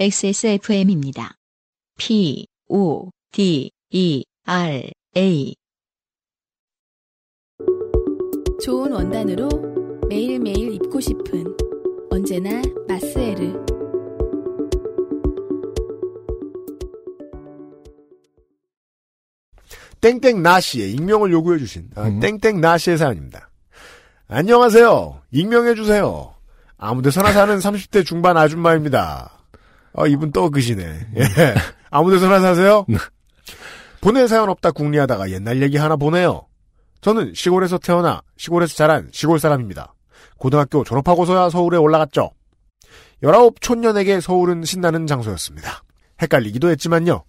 XSFM입니다. P, O, D, E, R, A. 좋은 원단으로 매일매일 입고 싶은 언제나 마스에르. 땡땡 나씨의 익명을 요구해주신 아, 음. 땡땡 나씨의 사연입니다. 안녕하세요. 익명해주세요. 아무데서나 사는 30대 중반 아줌마입니다. 아, 이분 떠그시네. 예. 아무 데서나 사세요? 보낼 사연 없다 궁리하다가 옛날 얘기 하나 보내요. 저는 시골에서 태어나 시골에서 자란 시골 사람입니다. 고등학교 졸업하고서야 서울에 올라갔죠. 19 촌년에게 서울은 신나는 장소였습니다. 헷갈리기도 했지만요.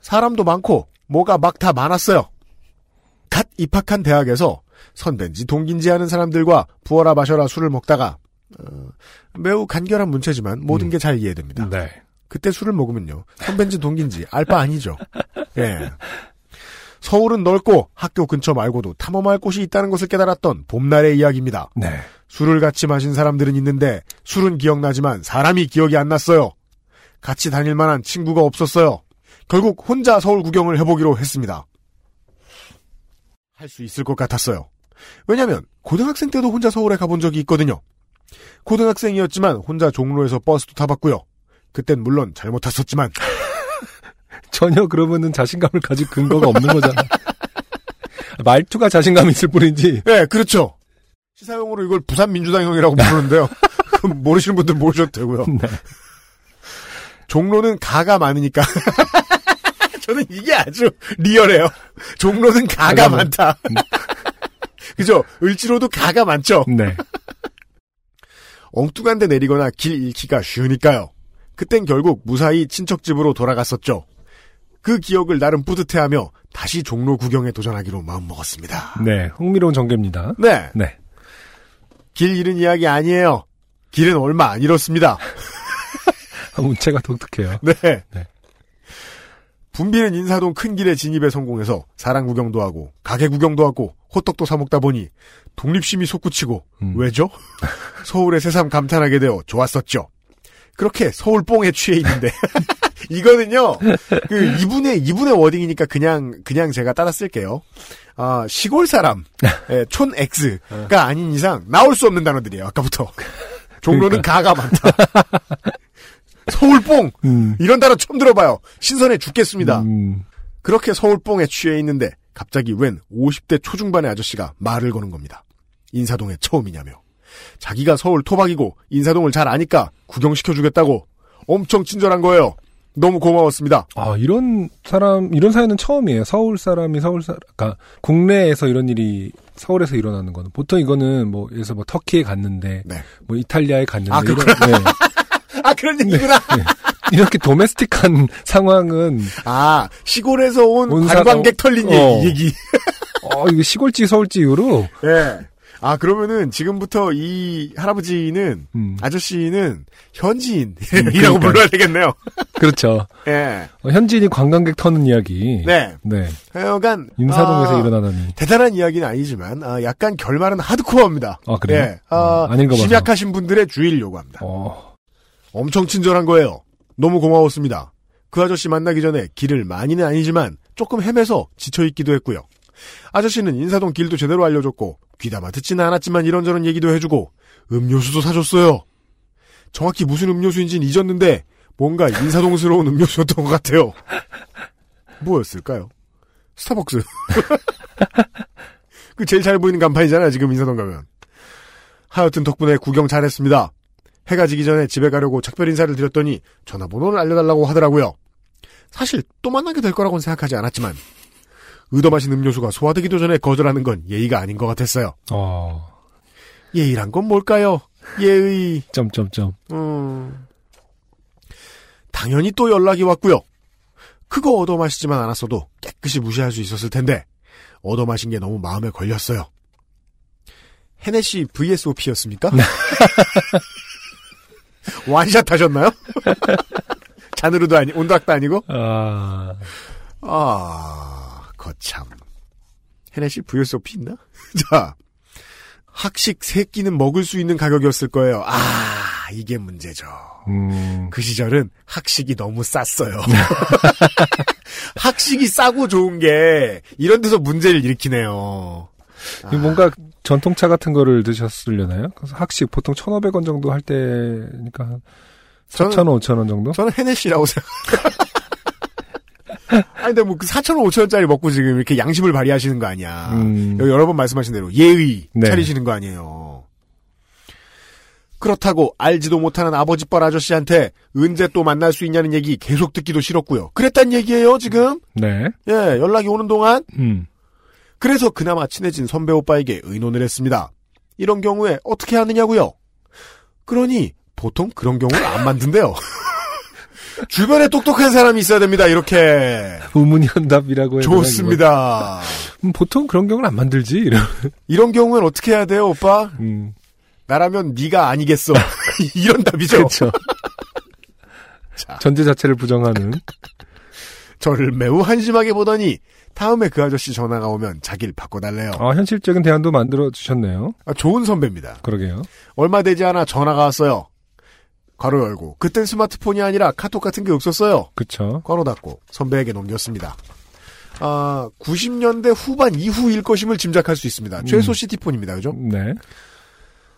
사람도 많고 뭐가 막 다 많았어요. 갓 입학한 대학에서 선배인지 동기인지 하는 사람들과 부어라 마셔라 술을 먹다가 어, 매우 간결한 문체지만 모든 음. 게잘 이해됩니다. 네. 그때 술을 먹으면요. 선배인지 동기인지 알 바 아니죠. 예. 서울은 넓고 학교 근처 말고도 탐험할 곳이 있다는 것을 깨달았던 봄날의 이야기입니다. 네. 술을 같이 마신 사람들은 있는데 술은 기억나지만 사람이 기억이 안 났어요. 같이 다닐 만한 친구가 없었어요. 결국 혼자 서울 구경을 해보기로 했습니다. 할 수 있을 것 같았어요. 왜냐면 고등학생 때도 혼자 서울에 가본 적이 있거든요. 고등학생이었지만 혼자 종로에서 버스도 타봤고요. 그땐 물론 잘못 탔었지만 전혀 그러면은 자신감을 가질 근거가 없는 거잖아. 말투가 자신감이 있을 뿐이지. 네, 그렇죠. 시사용어로 이걸 부산 민주당형이라고 부르는데요. 모르시는 분들 모르셔도 되고요. 네. 종로는 가가 많으니까. 저는 이게 아주 리얼해요. 종로는 가가 많다. 그죠? 을지로도 가가 많죠. 네. 엉뚱한 데 내리거나 길 잃기가 쉬우니까요. 그땐 결국 무사히 친척 집으로 돌아갔었죠. 그 기억을 나름 뿌듯해하며 다시 종로 구경에 도전하기로 마음먹었습니다. 네. 흥미로운 전개입니다. 네. 네. 길 잃은 이야기 아니에요. 길은 얼마 안 잃었습니다. 문체가 독특해요. 네. 네. 분비는 인사동 큰 길에 진입에 성공해서 사랑 구경도 하고 가게 구경도 하고 호떡도 사 먹다 보니 독립심이 솟구치고 음. 왜죠? 서울의 새삼 감탄하게 되어 좋았었죠. 그렇게 서울 뽕에 취해 있는데 이거는요 그 이분의 이분의 워딩이니까 그냥 그냥 제가 따라 쓸게요. 아 시골 사람 예, 촌 X가 아닌 이상 나올 수 없는 단어들이에요. 아까부터 종로는 가가 많다. 서울뽕 음. 이런 단어 처음 들어봐요. 신선해 죽겠습니다. 음. 그렇게 서울뽕에 취해 있는데 갑자기 웬 50대 초중반의 아저씨가 말을 거는 겁니다. 인사동에 처음이냐며. 자기가 서울 토박이고 인사동을 잘 아니까 구경시켜주겠다고 엄청 친절한 거예요. 너무 고마웠습니다. 아, 이런 사람, 이런 사연은 처음이에요. 서울 사람이 서울 사, 그러니까 국내에서 이런 일이 서울에서 일어나는 거는 보통 이거는 뭐 예를 들어서 뭐 터키에 갔는데 네. 뭐 이탈리아에 갔는데 아, 이런. 네. 아 그런 얘기구나. 이렇게 도메스틱한 상황은 아 시골에서 온, 온 관광객 사람- 털린 어. 얘기. 얘기. 어, 이거 시골지 서울지 이후로 예. 아 그러면은 지금부터 이 할아버지는 음, 아저씨는 현지인이라고 그러니까요. 불러야 되겠네요. 그렇죠. 예. 어, 현지인이 관광객 터는 이야기. 네. 네. 하여간 인사동에서 아, 일어나다니. 대단한 이야기는 아니지만 아, 약간 결말은 하드코어입니다. 아, 그래요? 예. 아, 어, 안 읽어봐서. 심약하신 분들의 주의를 요구합니다. 어, 엄청 친절한 거예요. 너무 고마웠습니다. 그 아저씨 만나기 전에 길을 많이는 아니지만 조금 헤매서 지쳐있기도 했고요. 아저씨는 인사동 길도 제대로 알려줬고 귀담아 듣지는 않았지만 이런저런 얘기도 해주고 음료수도 사줬어요. 정확히 무슨 음료수인지는 잊었는데 뭔가 인사동스러운 음료수였던 것 같아요. 뭐였을까요? 스타벅스. 그 제일 잘 보이는 간판이잖아요, 지금 인사동 가면. 하여튼 덕분에 구경 잘했습니다. 해가 지기 전에 집에 가려고 작별 인사를 드렸더니 전화번호를 알려달라고 하더라고요. 사실 또 만나게 될 거라고는 생각하지 않았지만 의도 마신 음료수가 소화되기도 전에 거절하는 건 예의가 아닌 것 같았어요. 어, 예의란 건 뭘까요? 예의. 점점점. 음. 당연히 또 연락이 왔고요. 그거 얻어 마시지만 않았어도 깨끗이 무시할 수 있었을 텐데 얻어 마신 게 너무 마음에 걸렸어요. 헤네시 VSOP였습니까? 완샷 하셨나요? 잔으로도 아니, 온도락도 아니고? 아, 아, 거참. 헤네시 VSOP 있나? 자, 학식 세 끼는 먹을 수 있는 가격이었을 거예요. 아, 이게 문제죠. 음. 그 시절은 학식이 너무 쌌어요. 학식이 싸고 좋은 게 이런 데서 문제를 일으키네요. 이 뭔가 전통차 같은 거를 드셨으려나요? 그래서 학식 보통 1,500원 정도 할 때니까 한 저는- 4,000원, 5,000원 정도? 저는 헤네시라고 생각해요. 아니, 근데 뭐 그 4,000원, 5,000원짜리 먹고 지금 이렇게 양심을 발휘하시는 거 아니야. 음. 여기 여러 번 말씀하신 대로 예의 네. 차리시는 거 아니에요. 그렇다고 알지도 못하는 아버지뻘 아저씨한테 언제 또 만날 수 있냐는 얘기 계속 듣기도 싫었고요. 그랬단 얘기예요, 지금? 네. 예, 연락이 오는 동안. 음. 그래서 그나마 친해진 선배 오빠에게 의논을 했습니다. 이런 경우에 어떻게 하느냐고요? 그러니 보통 그런 경우를 안 만든대요. 주변에 똑똑한 사람이 있어야 됩니다. 이렇게 우문현답이라고 해야 되나, 좋습니다. 음, 보통 그런 경우는 안 만들지. 이런. 이런 경우엔 어떻게 해야 돼요, 오빠? 음. 나라면 네가 아니겠어. 이런 답이죠. 그렇죠. 자. 전제 자체를 부정하는. 저를 매우 한심하게 보더니 다음에 그 아저씨 전화가 오면 자기를 바꿔달래요. 아, 현실적인 대안도 만들어 주셨네요. 아, 좋은 선배입니다. 그러게요. 얼마 되지 않아 전화가 왔어요. 괄호 열고 그땐 스마트폰이 아니라 카톡 같은 게 없었어요. 그쵸. 괄호 닫고 선배에게 넘겼습니다. 아, 90년대 후반 이후일 것임을 짐작할 수 있습니다. 최소 시티폰입니다. 그죠? 네.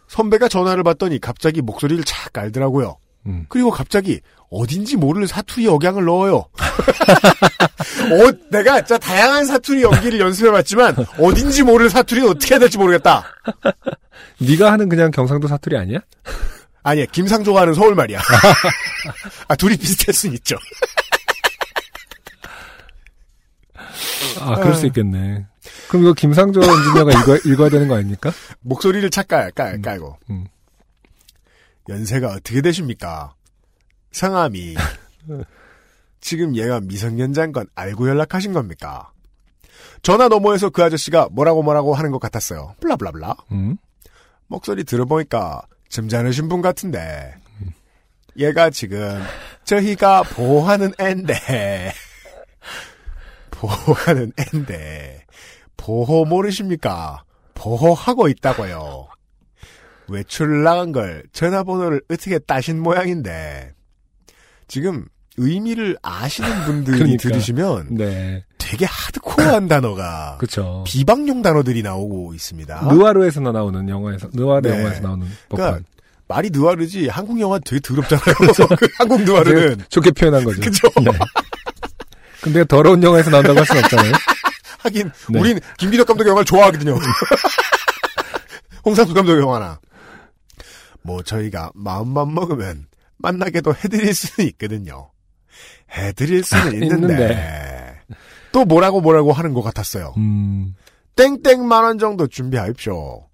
선배가 전화를 받더니 갑자기 목소리를 착 깔더라고요. 음. 그리고 갑자기 어딘지 모를 사투리 억양을 넣어요. 어, 내가 진짜 다양한 사투리 연기를 연습해봤지만 어딘지 모를 사투리는 어떻게 해야 될지 모르겠다. 네가 하는 그냥 경상도 사투리 아니야? 아니야, 김상조가 하는 서울 말이야. 아, 둘이 비슷할 순 있죠. 아, 그럴 수 있겠네. 그럼 이거 김상조 엔지니어가 읽어, 읽어야 되는 거 아닙니까? 목소리를 착 깔, 깔, 깔고. 음. 연세가 어떻게 되십니까? 성함이. 지금 얘가 미성년자인 건 알고 연락하신 겁니까? 전화 너머에서 그 아저씨가 뭐라고 뭐라고 하는 것 같았어요. 블라블라블라. 음. 목소리 들어보니까 점잖으신 분 같은데. 얘가 지금 저희가 보호하는 앤데. 보호하는 앤데. 보호 모르십니까? 보호하고 있다고요. 외출 나간 걸 전화번호를 어떻게 따신 모양인데. 지금 의미를 아시는 분들이 그러니까. 들으시면 네. 되게 하드코어한 단어가 그쵸. 비방용 단어들이 나오고 있습니다. 느와르에서나 나오는 영화에서, 느와르 네. 영화에서 나오는 그러니까. 말이 느와르지 한국 영화 되게 더럽잖아요. 그 한국 느와르는 좋게 표현한 거죠. 그죠? 네. 근데 더러운 영화에서 나온다고 할 수는 없잖아요. 하긴 네. 우린 김기덕 감독 영화를 좋아하거든요. 홍상수 감독 영화나 뭐 저희가 마음만 먹으면 만나게도 해드릴 수는 있거든요. 해드릴 수는 있는데, 있는데. 또 뭐라고 뭐라고 하는 것 같았어요. 음, 땡땡 만 원 정도 준비하십시오.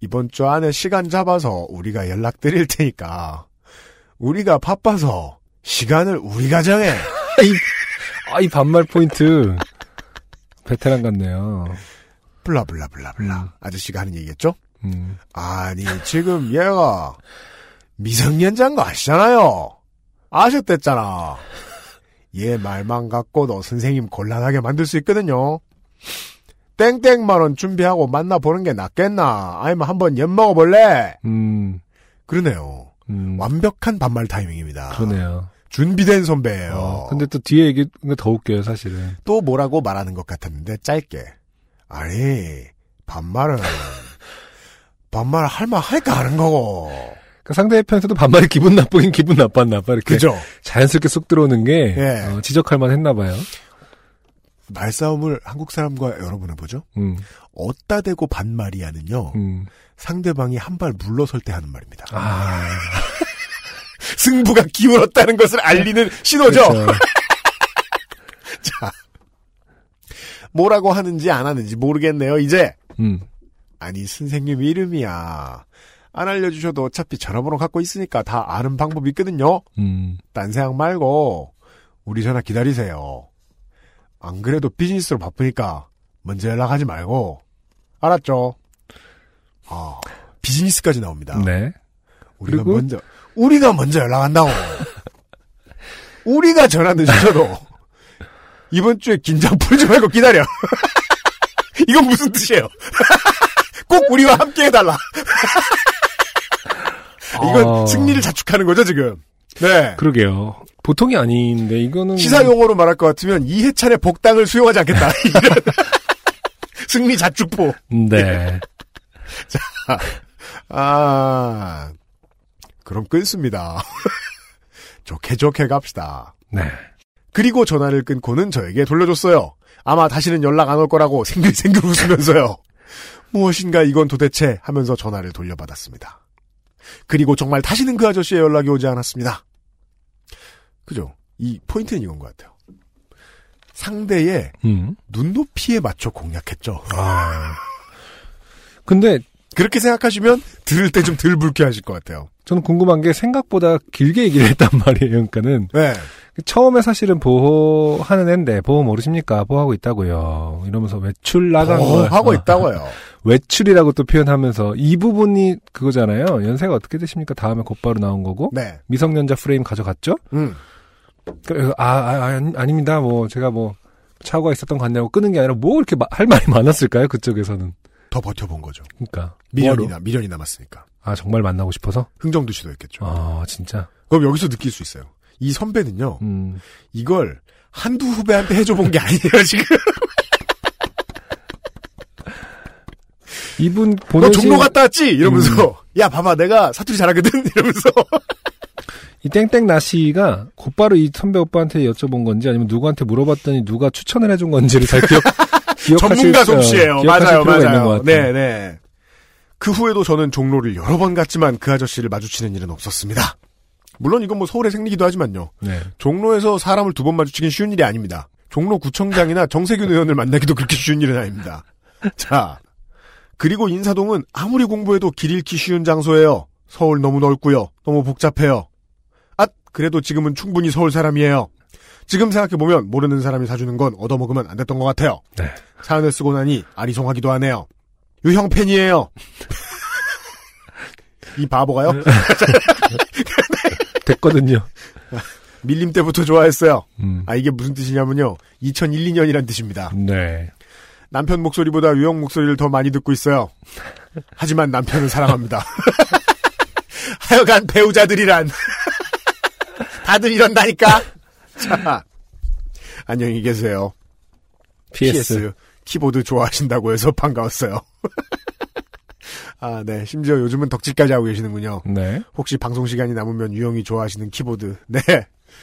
이번 주 안에 시간 잡아서 우리가 연락드릴 테니까 우리가 바빠서 시간을 우리가 정해. 아, 이 반말 포인트. 베테랑 같네요. 블라블라블라블라. 음. 아저씨가 하는 얘기겠죠? 음. 아니 지금 얘가 미성년자인 거 아시잖아요. 아셨댔잖아. 얘 말만 갖고도 선생님 곤란하게 만들 수 있거든요. 땡땡만 원 준비하고 만나보는 게 낫겠나? 아니면 한번 엿 먹어볼래? 음, 그러네요. 음. 완벽한 반말 타이밍입니다. 그러네요. 준비된 선배예요. 어, 근데 또 뒤에 얘기가 더 웃겨요, 사실은. 또 뭐라고 말하는 것 같았는데 짧게. 아니 반말은 반말 할만 하니까 하는 거고. 그 상대 편에서도 반말이 기분 나쁘긴 기분 나빴나 봐. 이렇게 그죠? 자연스럽게 쑥 들어오는 게 예. 어, 지적할 만 했나 봐요. 말싸움을 한국 사람과 여러분 해 보죠. 음, 어따 대고 반말이야는요. 음. 상대방이 한 발 물러설 때 하는 말입니다. 아, 승부가 기울었다는 것을 알리는 신호죠. 그렇죠. 자, 뭐라고 하는지 안 하는지 모르겠네요. 이제 음, 아니 선생님 이름이야. 안 알려주셔도 어차피 전화번호 갖고 있으니까 다 아는 방법이 있거든요. 음. 딴 생각 말고 우리 전화 기다리세요. 안 그래도 비즈니스로 바쁘니까 먼저 연락하지 말고 알았죠? 아 비즈니스까지 나옵니다. 네. 우리가 그리고? 먼저 우리가 먼저 연락한다고. 우리가 전화 늦으셔도 이번 주에 긴장 풀지 말고 기다려. 이건 무슨 뜻이에요? 꼭 우리와 함께 해달라. 이건 어. 승리를 자축하는 거죠, 지금. 네. 그러게요. 보통이 아닌데 이거는 시사 용어로 말할 것 같으면 이해찬의 복당을 수용하지 않겠다. 승리 자축포. 네. 아, 그럼 끊습니다. 좋게 좋게 갑시다. 네. 그리고 전화를 끊고는 저에게 돌려줬어요. 아마 다시는 연락 안 올 거라고 생글생글 웃으면서요. 무엇인가 이건 도대체 하면서 전화를 돌려받았습니다. 그리고 정말 다시는 그 아저씨의 연락이 오지 않았습니다. 그죠? 이 포인트는 이건 것 같아요. 상대의 음. 눈높이에 맞춰 공략했죠. 아. 근데 그렇게 생각하시면 들을 때 좀 덜 불쾌하실 것 같아요. 저는 궁금한 게 생각보다 길게 얘기를 했단 말이에요. 그러니까는 네. 처음에 사실은 보호하는 앤데 보호 모르십니까? 보호하고 있다고요. 이러면서 외출 나간 거 하고 있다고요. 외출이라고 또 표현하면서 이 부분이 그거잖아요. 연세가 어떻게 되십니까? 다음에 곧바로 나온 거고 네. 미성년자 프레임 가져갔죠? 음. 그래서 아, 아, 아 아 닙니다. 뭐 제가 뭐 차고가 있었던 관계라고 끊은 게 아니라 뭐 이렇게 마- 할 말이 많았을까요? 그쪽에서는. 더 버텨본 거죠. 그러니까 미련이 나, 미련이 남았으니까. 아 정말 만나고 싶어서. 흥정도 시도했겠죠. 아 진짜. 그럼 여기서 느낄 수 있어요. 이 선배는요, 음. 이걸 한두 후배한테 해줘 본 게 아니에요, 지금. 이분 너 보내신 종로 갔다 왔지? 이러면서, 야, 봐봐, 내가 사투리 잘하거든? 이러면서. 이 땡땡 나씨가 곧바로 이 선배 오빠한테 여쭤본 건지 아니면 누구한테 물어봤더니 누가 추천을 해준 건지를 잘 기억 전문가 수- 솜씨예요. 기억하실 맞아요, 맞아요. 네, 네. 그 후에도 저는 종로를 여러 번 갔지만 그 아저씨를 마주치는 일은 없었습니다. 물론 이건 뭐 서울의 생리기도 하지만요. 네. 종로에서 사람을 두 번 마주치긴 쉬운 일이 아닙니다. 종로 구청장이나 정세균 의원을 만나기도 그렇게 쉬운 일은 아닙니다. 자, 그리고 인사동은 아무리 공부해도 길 잃기 쉬운 장소예요. 서울 너무 넓고요. 너무 복잡해요. 아, 그래도 지금은 충분히 서울 사람이에요. 지금 생각해보면 모르는 사람이 사주는 건 얻어먹으면 안 됐던 것 같아요. 네. 사연을 쓰고 나니 아리송하기도 하네요. 유형 팬이에요. 이 바보가요? 됐거든요. 밀림 때부터 좋아했어요. 음. 아, 이게 무슨 뜻이냐면요. 2001, 2년이란 뜻입니다. 네. 남편 목소리보다 유형 목소리를 더 많이 듣고 있어요. 하지만 남편은 사랑합니다. 하여간 배우자들이란. 다들 이런다니까? 자, 안녕히 계세요. PS. 키보드 좋아하신다고 해서 반가웠어요. 아, 네. 심지어 요즘은 덕질까지 하고 계시는군요. 네. 혹시 방송 시간이 남으면 유형이 좋아하시는 키보드. 네.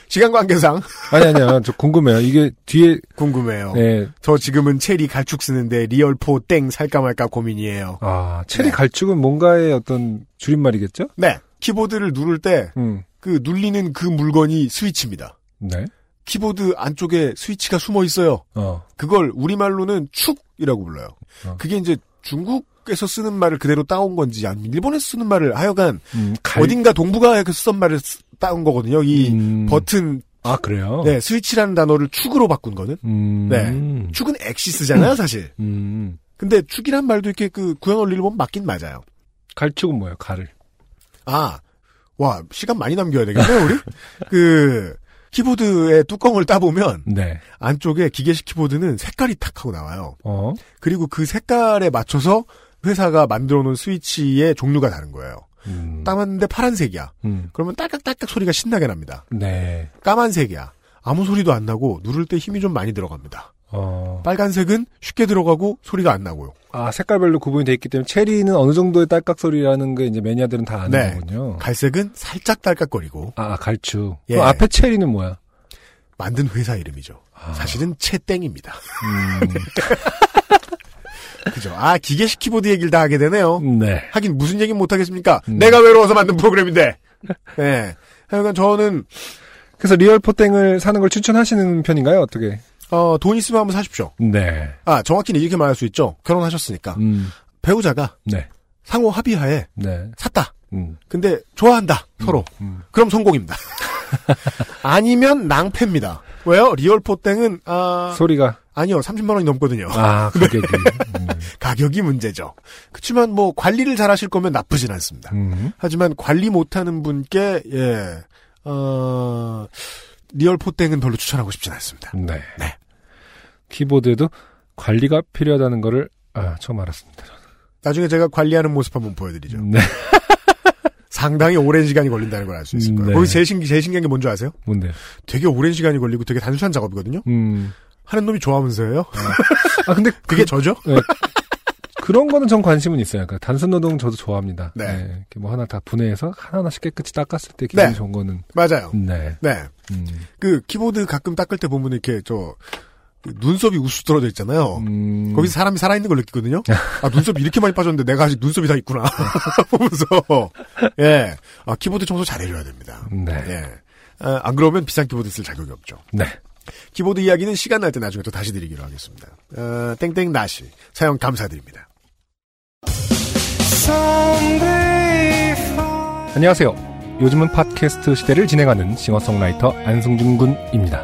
시간 관계상 아니 아니요. 저 궁금해요. 이게 뒤에 궁금해요. 네. 저 지금은 체리 갈축 쓰는데 리얼포 땡 살까 말까 고민이에요. 아, 체리 네. 갈축은 뭔가의 어떤 줄임말이겠죠? 네. 키보드를 누를 때 음. 그 눌리는 그 물건이 스위치입니다. 네. 키보드 안쪽에 스위치가 숨어 있어요. 어. 그걸 우리말로는 축이라고 불러요. 어. 그게 이제 중국에서 쓰는 말을 그대로 따온 건지 아니면 일본에서 쓰는 말을 하여간 음, 갈... 어딘가 동북아에서 쓰던 말을 쓰- 따온 거거든요. 이 음. 버튼 아, 그래요? 네, 스위치라는 단어를 축으로 바꾼 거는. 음. 네. 축은 엑시스잖아요, 사실. 음. 근데 축이란 말도 이렇게 그 구현 원리를 보면 맞긴 맞아요. 갈축은 뭐예요? 갈을. 아, 와, 시간 많이 남겨야 되겠네요, 우리? 그, 키보드의 뚜껑을 따보면, 네. 안쪽에 기계식 키보드는 색깔이 탁 하고 나와요. 어. 그리고 그 색깔에 맞춰서 회사가 만들어 놓은 스위치의 종류가 다른 거예요. 음. 따봤는데 파란색이야. 음. 그러면 딸깍딸깍 소리가 신나게 납니다. 네. 까만색이야. 아무 소리도 안 나고, 누를 때 힘이 좀 많이 들어갑니다. 어. 빨간색은 쉽게 들어가고, 소리가 안 나고요. 아, 색깔별로 구분이 돼 있기 때문에 체리는 어느 정도의 딸깍 소리라는 게 이제 매니아들은 다 아는 네. 거군요. 갈색은 살짝 딸깍거리고, 아, 갈축. 예. 그럼 앞에 체리는 뭐야? 만든 회사 이름이죠. 아. 사실은 채땡입니다. 음. 그죠. 아, 기계식 키보드 얘기를 다 하게 되네요. 네. 하긴 무슨 얘기는 못하겠습니까? 음. 내가 외로워서 만든 프로그램인데. 네. 하여간 저는, 그래서 리얼 포땡을 사는 걸 추천하시는 편인가요? 어떻게? 어, 돈 있으면 한번 사십시오. 네. 아, 정확히는 이렇게 말할 수 있죠. 결혼하셨으니까. 음. 배우자가 네. 상호 합의하에 네. 샀다. 음. 근데 좋아한다. 서로. 음. 그럼 성공입니다. 아니면 낭패입니다. 왜요? 리얼포땡은, 아, 소리가 아니요. 30만 원이 넘거든요. 아, 가격이. 음. 가격이 문제죠. 그렇지만 뭐 관리를 잘 하실 거면 나쁘진 않습니다. 음. 하지만 관리 못하는 분께 예, 어, 리얼 포땡은 별로 추천하고 싶진 않습니다. 네. 네. 키보드에도 관리가 필요하다는 거를 아, 처음 알았습니다. 나중에 제가 관리하는 모습 한번 보여드리죠. 네. 상당히 오랜 시간이 걸린다는 걸 알 수 있을 음, 거예요. 네. 거기 제일, 신기, 제일 신기한 게 뭔지 아세요? 뭔데? 되게 오랜 시간이 걸리고 되게 단순한 작업이거든요? 음. 하는 놈이 좋아하면서요? 아 근데 그게 그, 저죠? 그런 거는 전 관심은 있어요. 그러니까 단순 노동 저도 좋아합니다. 네. 이렇게 뭐 하나 다 분해해서 하나하나씩 깨끗이 닦았을 때 기분이 네. 좋은 거는 맞아요. 네. 네. 음. 그 키보드 가끔 닦을 때 보면 이렇게 저그 눈썹이 우수 떨어져 있잖아요. 음. 거기서 사람이 살아있는 걸 느끼거든요. 아 눈썹이 이렇게 많이 빠졌는데 내가 아직 눈썹이 다 있구나 보면서 예, 아, 키보드 청소 잘해줘야 됩니다. 네. 예, 아, 안 그러면 비싼 키보드 쓸 자격이 없죠. 네. 키보드 이야기는 시간 날 때 나중에 또 다시 드리기로 하겠습니다. 어, 땡땡 나시 사용 감사드립니다. 안녕하세요. 요즘은 팟캐스트 시대를 진행하는 싱어송라이터 안승준 군입니다.